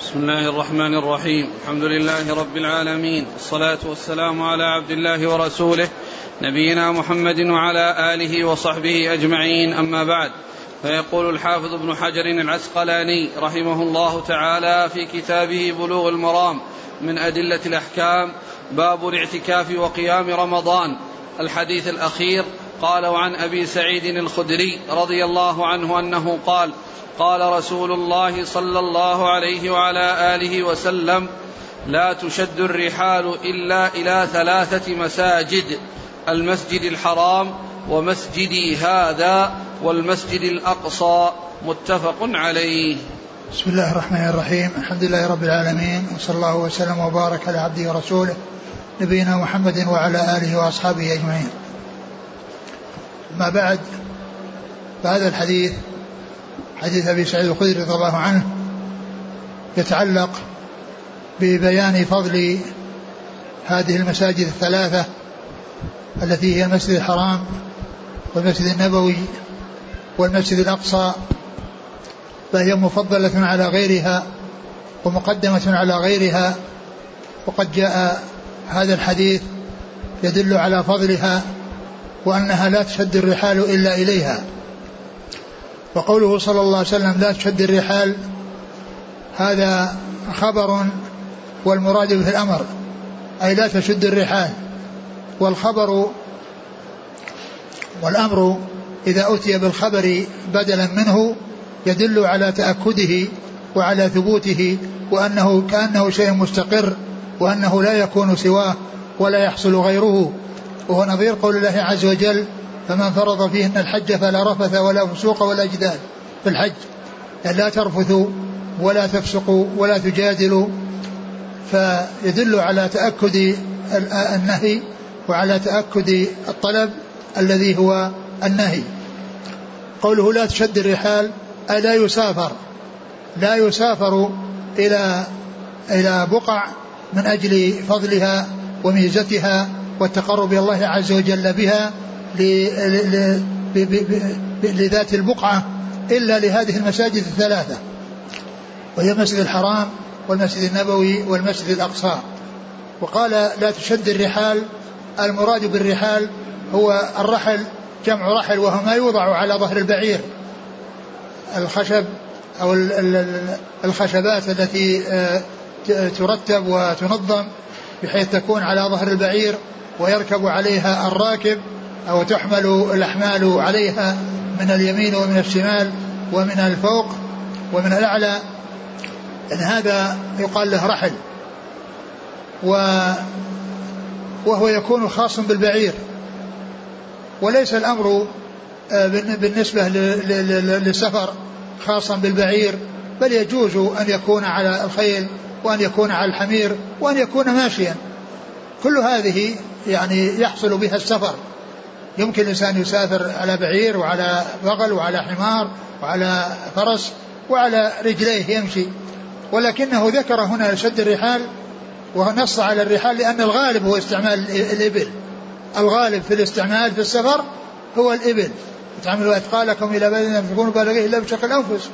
بسم الله الرحمن الرحيم. الحمد لله رب العالمين. والصلاة والسلام على عبد الله ورسوله نبينا محمد وعلى آله وصحبه أجمعين. أما بعد فيقول الحافظ ابن حجر العسقلاني رحمه الله تعالى في كتابه بلوغ المرام من أدلة الأحكام باب الاعتكاف وقيام رمضان. الحديث الأخير قال وعن أبي سعيد الخدري رضي الله عنه أنه قال قال رسول الله صلى الله عليه وعلى آله وسلم لا تشد الرحال إلا إلى ثلاثة مساجد المسجد الحرام ومسجدي هذا والمسجد الأقصى متفق عليه. بسم الله الرحمن الرحيم. الحمد لله رب العالمين وصلى الله وسلم وبارك على عبده ورسوله نبينا محمد وعلى آله وأصحابه أجمعين. ما بعد فهذا الحديث حديث أبي سعيد الخدري رضي الله عنه يتعلق ببيان فضل هذه المساجد الثلاثة التي هي المسجد الحرام والمسجد النبوي والمسجد الأقصى فهي مفضلة على غيرها ومقدمة على غيرها وقد جاء هذا الحديث يدل على فضلها وأنها لا تشد الرحال إلا إليها. وقوله صلى الله عليه وسلم لا تشد الرحال هذا خبر والمراد به الأمر أي لا تشد الرحال. والخبر والأمر إذا أتي بالخبر بدلا منه يدل على تأكده وعلى ثبوته وأنه كأنه شيء مستقر وأنه لا يكون سواه ولا يحصل غيره. وهو نظير قول الله عز وجل فمن فرض فيهن الحج فلا رفث ولا فسوق ولا جدال في الحج يعني لا ترفثوا ولا تفسقوا ولا تجادلوا. فيدل على تأكد النهي وعلى تأكد الطلب الذي هو النهي. قوله لا تشد الرحال أي لا يسافر لا يسافر إلى إلى بقع من أجل فضلها وميزتها والتقرب إلى الله عز وجل بها لذات البقعة إلا لهذه المساجد الثلاثة وهي المسجد الحرام والمسجد النبوي والمسجد الأقصى. وقال لا تشد الرحال المراد بالرحال هو الرحل جمع رحل وهو ما يوضع على ظهر البعير. الخشب أو الخشبات التي آه، ترتب وتنظم بحيث تكون على ظهر البعير ويركب عليها الراكب أو تحمل الأحمال عليها من اليمين ومن الشمال ومن الفوق ومن الأعلى. إن هذا يقال له رحل. و وهو يكون خاص بالبعير. وليس الأمر آه، بالنسبة للسفر خاصا بالبعير بل يجوز أن يكون على الخيل وأن يكون على الحمير وأن يكون ماشيا. كل هذه يعني يحصل بها السفر. يمكن الإنسان يسافر على بعير وعلى بغل وعلى حمار وعلى فرس وعلى رجليه يمشي. ولكنه ذكر هنا شد الرحال ونص على الرحال لأن الغالب هو استعمال الإبل. الغالب في الاستعمال في السفر هو الإبل. تعملوا أثقالكم إلى بلد لم تكونوا بالغيه إلا بشق الأنفس.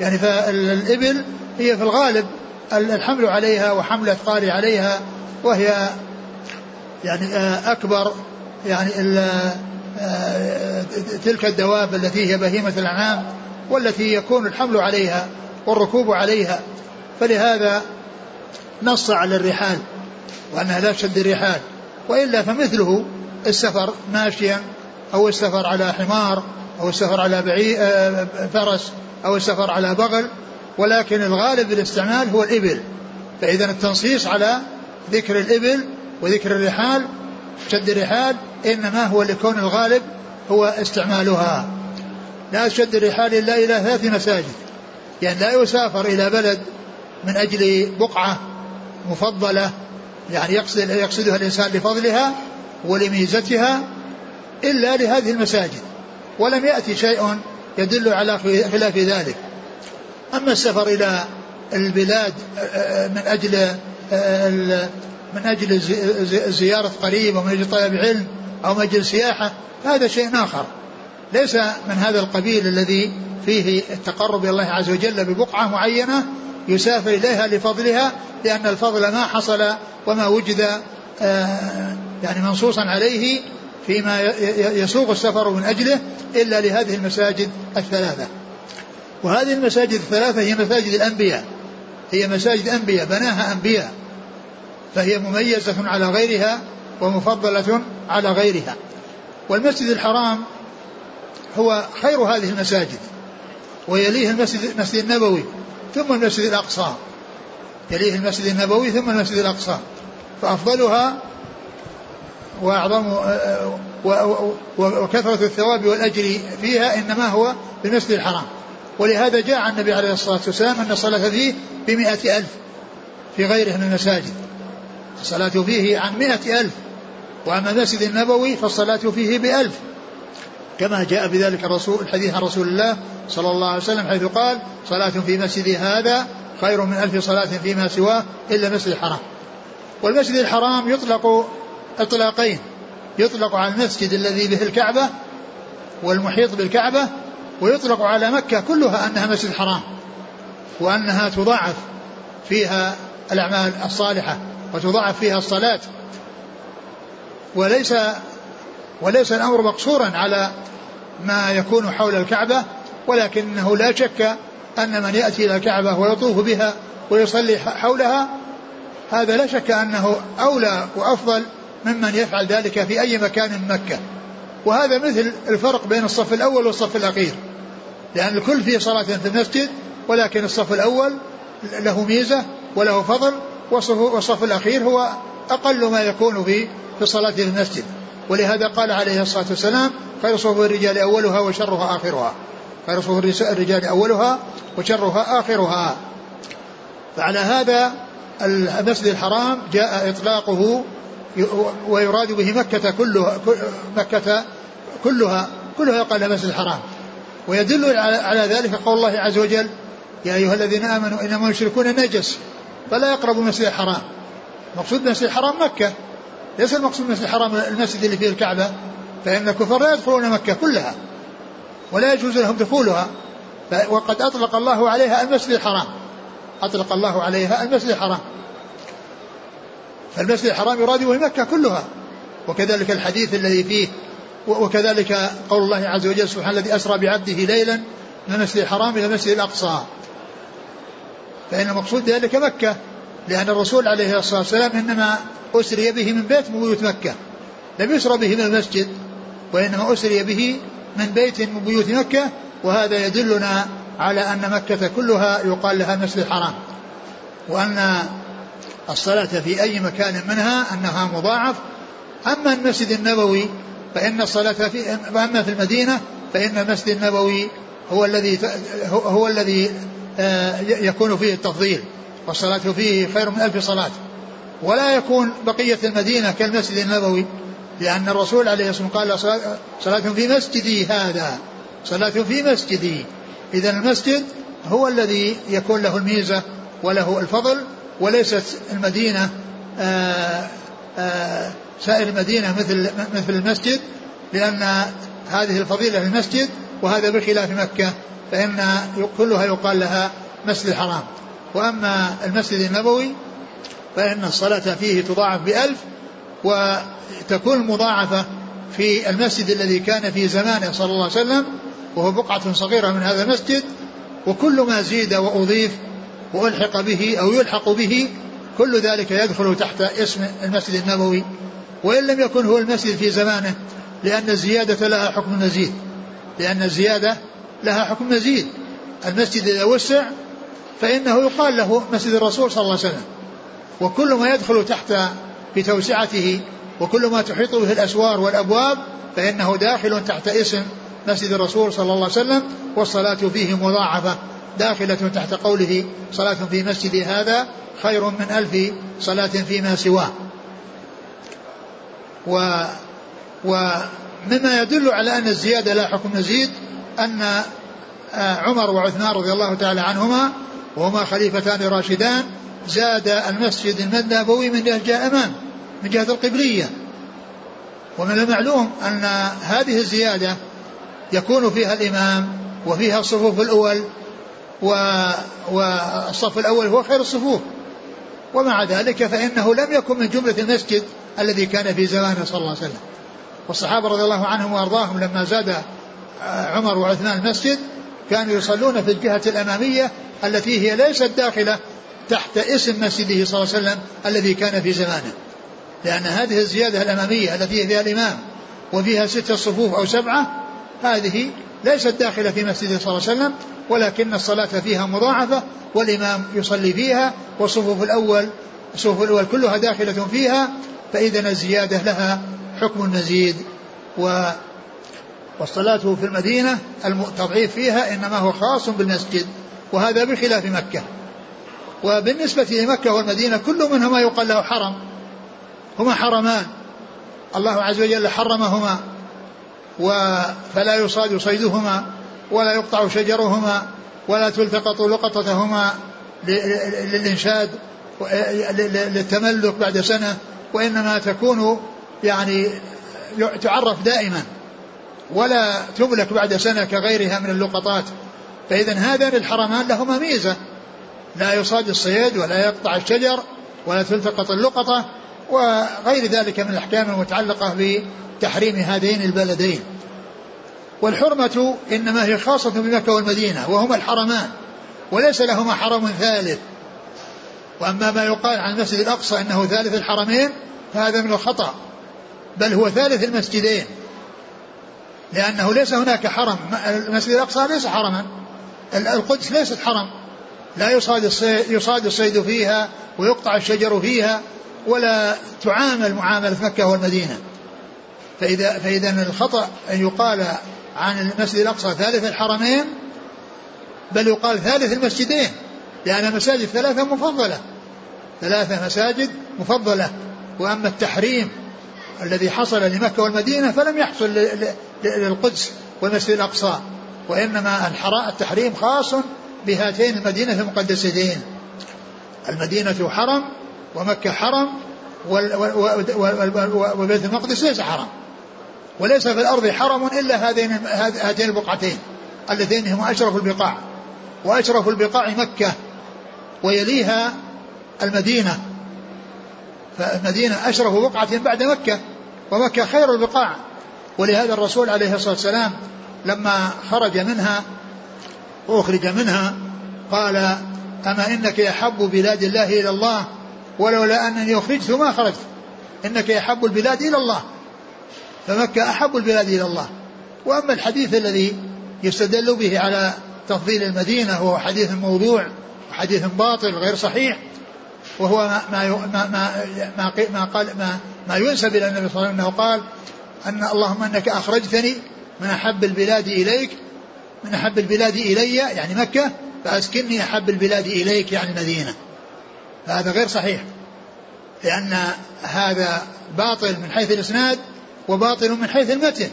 يعني فالإبل هي في الغالب الحمل عليها وحمل أثقال عليها وهي يعني آه، أكبر يعني آه، تلك الدواب التي هي بهيمة الأنعام والتي يكون الحمل عليها والركوب عليها. فلهذا نص على الرحال وأنها لا تشد الرحال وإلا فمثله السفر ماشيا أو السفر على حمار أو السفر على بعي آه، فرس أو السفر على بغل. ولكن الغالب الاستعمال هو الإبل. فإذا التنصيص على ذكر الإبل وذكر الرحال شد الرحال إنما هو لكون الغالب هو استعمالها. لا تشد الرحال إلا إلى ثلاث مساجد. يعني لا يسافر إلى بلد من أجل بقعة مفضلة يعني يقصد يقصدها الإنسان لفضلها ولميزتها إلا لهذه المساجد. ولم يأتي شيء يدل على خلاف ذلك. أما السفر إلى البلاد من أجل من أجل زيارة قريب ومن أجل طلب علم أو من أجل سياحة هذا شيء آخر. ليس من هذا القبيل الذي فيه التقرب إلى الله عز وجل ببقعة معينة يسافر إليها لفضلها لأن الفضل ما حصل وما وجد آه، يعني منصوصا عليه فيما يسوق السفر من أجله إلا لهذه المساجد الثلاثة. وهذه المساجد الثلاثة هي مساجد الأنبياء. هي مساجد أنبياء بناها أنبياء. فهي مميزة على غيرها ومفضلة على غيرها. والمسجد الحرام هو خير هذه المساجد ويليه المسجد المسجد النبوي ثم المسجد الأقصى. يليه المسجد النبوي ثم المسجد الأقصى. فأفضلها وأعظم وكثرة الثواب والأجر فيها إنما هو بالمسجد الحرام. ولهذا جاء عن النبي عليه الصلاة والسلام أن الصلاة فيه بمئة ألف في غيره من المساجد. الصلاة فيه عن مئة ألف وأما المسجد النبوي فالصلاة فيه بألف. كما جاء بذلك الرسول الحديث عن رسول الله صلى الله عليه وسلم حيث قال صلاة في مسجد هذا خير من ألف صلاة فيما سواه إلا المسجد الحرام. والمسجد الحرام يطلق إطلاقين يطلق على المسجد الذي به الكعبة والمحيط بالكعبة ويطلق على مكة كلها أنها مسجد حرام وأنها تضاعف فيها الأعمال الصالحة. وتضاعف فيها الصلاة. وليس وليس الأمر مقصورا على ما يكون حول الكعبة ولكنه لا شك أن من يأتي إلى الكعبة ويطوف بها ويصلي حولها هذا لا شك أنه أولى وأفضل ممن يفعل ذلك في أي مكان من مكة. وهذا مثل الفرق بين الصف الأول والصف الأخير. لأن الكل فيه صلاة في المسجد ولكن الصف الأول له ميزة وله فضل والصف الأخير هو أقل ما يكون في في في المسجد. ولهذا قال عليه الصلاة والسلام خير صفوف الرجال أولها وشرها آخرها. خير صفوف الرجال أولها وشرها آخرها. فعلى هذا المسجد الحرام جاء إطلاقه ويراد به مكة كلها مكة كلها كلها يقال المسجد الحرام. ويدل على ذلك قول الله عز وجل يا أيها الذين آمنوا إنما يشركون نجس. فلا يقربوا المسجد الحرام. مقصود المسجد الحرام مكة. ليس المقصود المسجد الحرام المسجد اللي فيه الكعبة. فإن الكفار لا يدخلون مكة كلها. ولا يجوز لهم دخولها. وقد أطلق الله عليها المسجد الحرام. أطلق الله عليها المسجد الحرام. فالمسجد الحرام يراد به مكة كلها. وكذلك الحديث الذي فيه وكذلك قول الله عز وجل سبحانه الذي أسرى بعبده ليلا من المسجد الحرام إلى المسجد الأقصى. فإن المقصود ذلك مكة لأن الرسول عليه الصلاة والسلام إنما أسري به من بيت من بيوت مكة. لم يسرى به من المسجد وإنما أسري به من بيت من بيوت مكة وهذا يدلنا على أن مكة كلها يقال لها مسجد الحرام. وأن الصلاة في أي مكان منها أنها مضاعف. أما المسجد النبوي فإن الصلاة في أما في المدينة فإن المسجد النبوي هو الذي هو الذي يكون فيه التفضيل والصلاة فيه خير من ألف صلاة. ولا يكون بقية المدينة كالمسجد النبوي لأن الرسول عليه الصلاة والسلام قال صلاة في مسجدي هذا. صلاة في مسجدي. إذا المسجد هو الذي يكون له الميزة وله الفضل وليست المدينة آآ آآ سائر المدينة مثل مثل المسجد لأن هذه الفضيلة للمسجد وهذا بخلاف مكة. فإن كلها يقال لها مسجد الحرام. وأما المسجد النبوي فإن الصلاة فيه تضاعف بألف وتكون المضاعفة في المسجد الذي كان في زمانه صلى الله عليه وسلم وهو بقعة صغيرة من هذا المسجد وكل ما زيد وأضيف وألحق به أو يلحق به كل ذلك يدخل تحت اسم المسجد النبوي. وإن لم يكن هو المسجد في زمانه لأن الزيادة لها حكم مزيد لأن الزيادة لها حكم مزيد. المسجد إذا وسع فإنه يقال له مسجد الرسول صلى الله عليه وسلم. وكل ما يدخل تحت في توسعته وكل ما تحيط به الأسوار والأبواب فإنه داخل تحت اسم مسجد الرسول صلى الله عليه وسلم والصلاة فيه مضاعفة. داخلة تحت قوله صلاة في مسجد هذا خير من ألف صلاة فيما سواه. و ومما يدل على أن الزيادة لا حكم مزيد أن آه، عمر وعثمان رضي الله تعالى عنهما وهما خليفتان راشدان زاد المسجد النبوي من جهة الأمام من جهة القبلية. ومن المعلوم أن هذه الزيادة يكون فيها الإمام وفيها الصفوف الأول والصف الأول هو خير الصفوف. ومع ذلك فإنه لم يكن من جملة المسجد الذي كان في زمانه صلى الله عليه وسلم. والصحابة رضي الله عنهم وأرضاهم لما زاد عمر وعثمان المسجد كانوا يصلون في الجهة الأمامية التي هي ليست داخلة تحت اسم مسجده صلى الله عليه وسلم الذي كان في زمانه. لأن هذه الزيادة الأمامية التي فيها الإمام وفيها ستة صفوف أو سبعة هذه ليست داخلة في مسجده صلى الله عليه وسلم ولكن الصلاة فيها مضاعفة والإمام يصلي فيها والصفوف الأول الصفوف الأول كلها داخلة فيها فإذا الزيادة لها حكم المزيد و والصلاة في المدينة التضعيف فيها إنما هو خاص بالمسجد وهذا بخلاف مكة. وبالنسبة لمكة والمدينة كل منهما يقال له حرم. هما حرمان. الله عز وجل حرمهما فلا يصاد صيدهما ولا يقطع شجرهما ولا تلتقط لقطتهما للإنشاد للتملك بعد سنة وإنما تكون يعني تعرف دائما. ولا تملك بعد سنة كغيرها من اللقطات. فإذا هذان الحرمان لهما ميزة. لا يصاد الصيد ولا يقطع الشجر ولا تلتقط اللقطة وغير ذلك من الأحكام المتعلقة بتحريم هذين البلدين. والحرمة إنما هي خاصة بمكة والمدينة وهما الحرمان وليس لهما حرم ثالث. وأما ما يقال عن المسجد الأقصى أنه ثالث الحرمين فهذا من الخطأ بل هو ثالث المسجدين. لأنه ليس هناك حرم. المسجد الأقصى ليس حرما. القدس ليست حرم. لا يصاد الصيد, يصاد الصيد فيها ويقطع الشجر فيها ولا تعامل معاملة مكة والمدينة. فإذا فإذا الخطأ أن يقال عن المسجد الأقصى ثالث الحرمين بل يقال ثالث المسجدين لأن المساجد ثلاثة مفضلة. ثلاثة مساجد مفضلة. وأما التحريم الذي حصل لمكة والمدينة فلم يحصل للقدس والمسجد الأقصى وإنما التحريم خاص بهاتين المدينة المقدستين المدينة حرم ومكة حرم وبيت المقدس ليس حرم وليس في الأرض حرم إلا هذين هاتين البقعتين اللتين هما أشرف البقاع. وأشرف البقاع مكة ويليها المدينة. فالمدينة أشرف بقعة بعد مكة ومكة خير البقاع. ولهذا الرسول عليه الصلاة والسلام لما خرج منها وأخرج منها قال أما إنك يحب بلاد الله إلى الله ولولا أنني أخرجت ما خرجت. إنك يحب البلاد إلى الله فمكة أحب البلاد إلى الله. وأما الحديث الذي يستدل به على تفضيل المدينة وهو حديث موضوع وحديث باطل غير صحيح وهو ما ما ما ما, ما قال ما ما ينسب إلى النبي صلى الله عليه وسلم إنه قال أن اللهم إنك أخرجتني من أحب البلاد إليك من أحب البلاد إلي يعني مكة فاسكني أحب البلاد إليك يعني المدينة فهذا غير صحيح لأن هذا باطل من حيث الإسناد وباطل من حيث المتن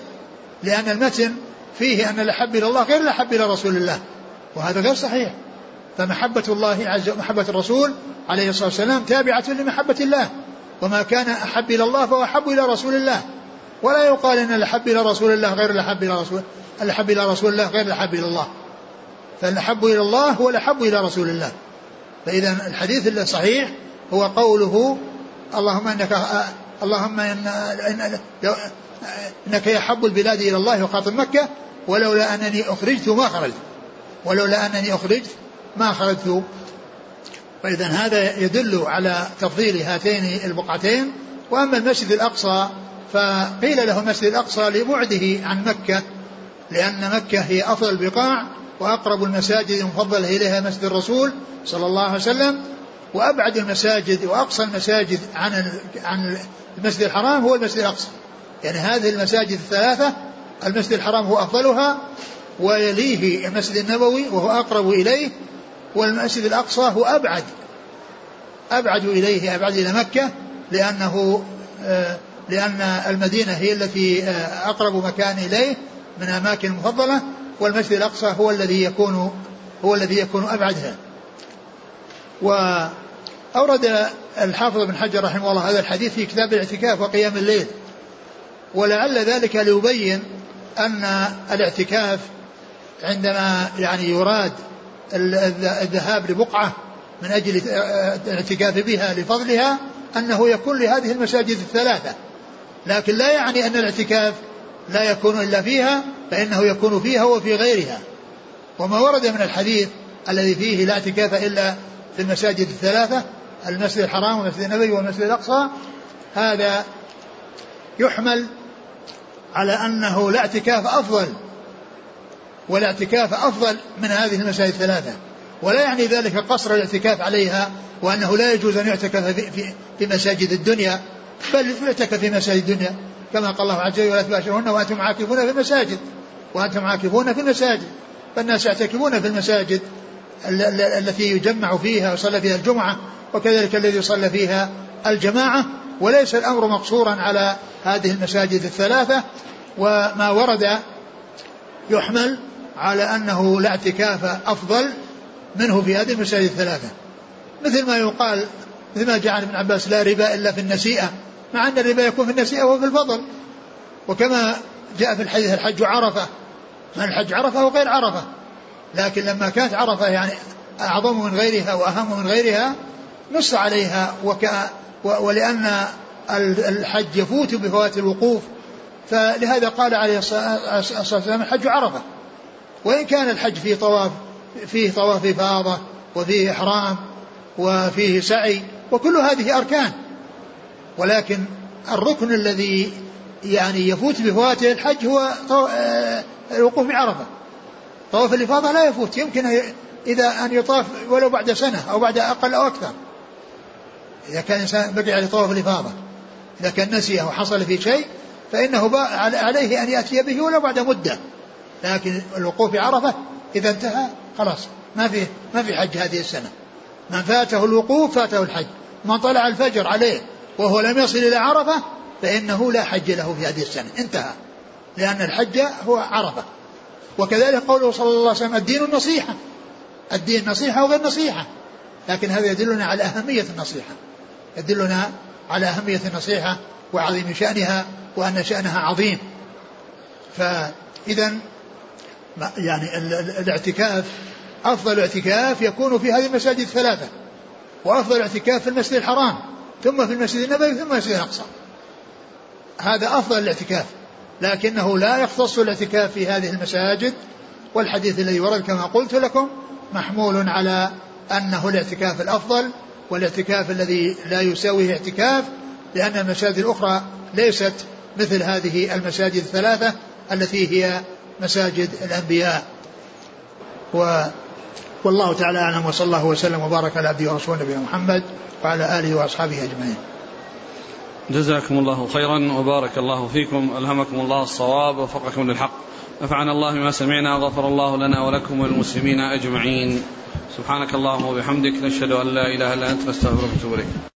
لأن المتن فيه أن الاحب إلى الله غير الاحب إلى رسول الله وهذا غير صحيح. فمحبة الله عز محبة الرسول عليه الصلاة والسلام تابعة لمحبة الله وما كان أحب إلى الله فهو أحب إلى رسول الله. ولا يقال أن الأحب إلى رسول الله غير الأحب إلى رسول الأحب إلى رسول الله غير الأحب إلى الله. فالأحب إلى الله هو الأحب إلى رسول الله. فإذا الحديث الصحيح هو قوله اللهم إنك اللهم إن إن إنك يحب البلاد إلى الله وخاطب مكة ولولا أنني أخرجت ما خرجت. ولولا أنني أخرجت ما خرجت. فإذا هذا يدل على تفضيل هاتين البقعتين. وأما المسجد الأقصى فقيل له المسجد الأقصى لبعده عن مكة لأن مكة هي أفضل البقاع وأقرب المساجد المفضلة إليها مسجد الرسول صلى الله عليه وسلم. وأبعد المساجد وأقصى المساجد عن عن المسجد الحرام هو المسجد الأقصى. يعني هذه المساجد الثلاثة المسجد الحرام هو أفضلها ويليه المسجد النبوي وهو أقرب إليه والمسجد الأقصى هو أبعد أبعد إليه أبعد إلى مكة لأنه آه، لأن المدينة هي التي آه، أقرب مكان إليه من الأماكن المفضلة والمسجد الأقصى هو الذي يكون هو الذي يكون أبعدها. وأورد الحافظ بن حجر رحمه الله هذا الحديث في كتاب الاعتكاف وقيام الليل. ولعل ذلك ليبين أن الاعتكاف عندما يعني يراد الذهاب لبقعة من أجل الاعتكاف بها لفضلها أنه يكون لهذه المساجد الثلاثة. لكن لا يعني أن الاعتكاف لا يكون إلا فيها فإنه يكون فيها وفي غيرها. وما ورد من الحديث الذي فيه لا اعتكاف إلا في المساجد الثلاثة المسجد الحرام والمسجد النبوي والمسجد الأقصى هذا يحمل على أنه لا اعتكاف أفضل والاعتكاف أفضل من هذه المساجد الثلاثة. ولا يعني ذلك قصر الاعتكاف عليها وأنه لا يجوز أن يعتكف في, في, في مساجد الدنيا. بل يعتكف في مساجد الدنيا. كما قال الله عز وجل ولا تباشرون وأنتم عاكفون في المساجد. وأنتم عاكفون في المساجد. فالناس يعتكفون في المساجد التي يجمع فيها ويصلى فيها الجمعة وكذلك الذي يصلى فيها الجماعة. وليس الأمر مقصورا على هذه المساجد الثلاثة. وما ورد يحمل على أنه لا اعتكاف أفضل منه في هذه المساجد الثلاثة. مثل ما يقال مثل ما جاء عن ابن عباس لا ربا إلا في النسيئة مع أن الربا يكون في النسيئة وفي الفضل. وكما جاء في الحديث الحج عرفة من الحج عرفة وغير عرفة؟ لكن لما كانت عرفة يعني أعظم من غيرها وأهم من غيرها نص عليها. وك ولأن الحج يفوت بفوات الوقوف. فلهذا قال عليه الصلاة والسلام الحج عرفة. وإن كان الحج فيه طواف فيه طواف إفاضة وفيه إحرام وفيه سعي وكل هذه أركان. ولكن الركن الذي يعني يفوت بفواته الحج هو آه، الوقوف بعرفة. طواف الإفاضة لا يفوت يمكن إذا أن يطاف ولو بعد سنة أو بعد أقل أو أكثر. إذا كان الإنسان بقي على طواف الإفاضة إذا كان نسيه وحصل في شيء فإنه عليه أن يأتي به ولو بعد مدة. لكن الوقوف بعرفة إذا انتهى خلاص ما في ما في حج هذه السنة. من فاته الوقوف فاته الحج. من طلع الفجر عليه وهو لم يصل إلى عرفة فإنه لا حج له في هذه السنة. انتهى. لأن الحج هو عرفة. وكذلك قوله صلى الله عليه وسلم الدين النصيحة. الدين نصيحة وغير نصيحة. لكن هذا يدلنا على أهمية النصيحة. يدلنا على أهمية النصيحة وعظيم شأنها وأن شأنها عظيم. فإذا يعني الاعتكاف أفضل اعتكاف يكون في هذه المساجد الثلاثة وأفضل اعتكاف في المسجد الحرام ثم في المسجد النبوي ثم المسجد الأقصى. هذا أفضل الاعتكاف لكنه لا يختص الاعتكاف في هذه المساجد والحديث الذي ورد كما قلت لكم محمول على أنه الاعتكاف الأفضل والاعتكاف الذي لا يساويه اعتكاف لأن المساجد الأخرى ليست مثل هذه المساجد الثلاثة التي هي مساجد الأنبياء. و والله تعالى أعلم وصلى الله وسلم وبارك على عبده ورسوله نبينا محمد وعلى آله وأصحابه أجمعين. جزاكم الله خيرا وبارك الله فيكم ألهمكم الله الصواب ووفقكم للحق. نفعنا الله بما سمعنا وغفر الله لنا ولكم وللمسلمين أجمعين. سبحانك اللهم وبحمدك نشهد أن لا إله إلا أنت نستغفرك ونتوب إليك.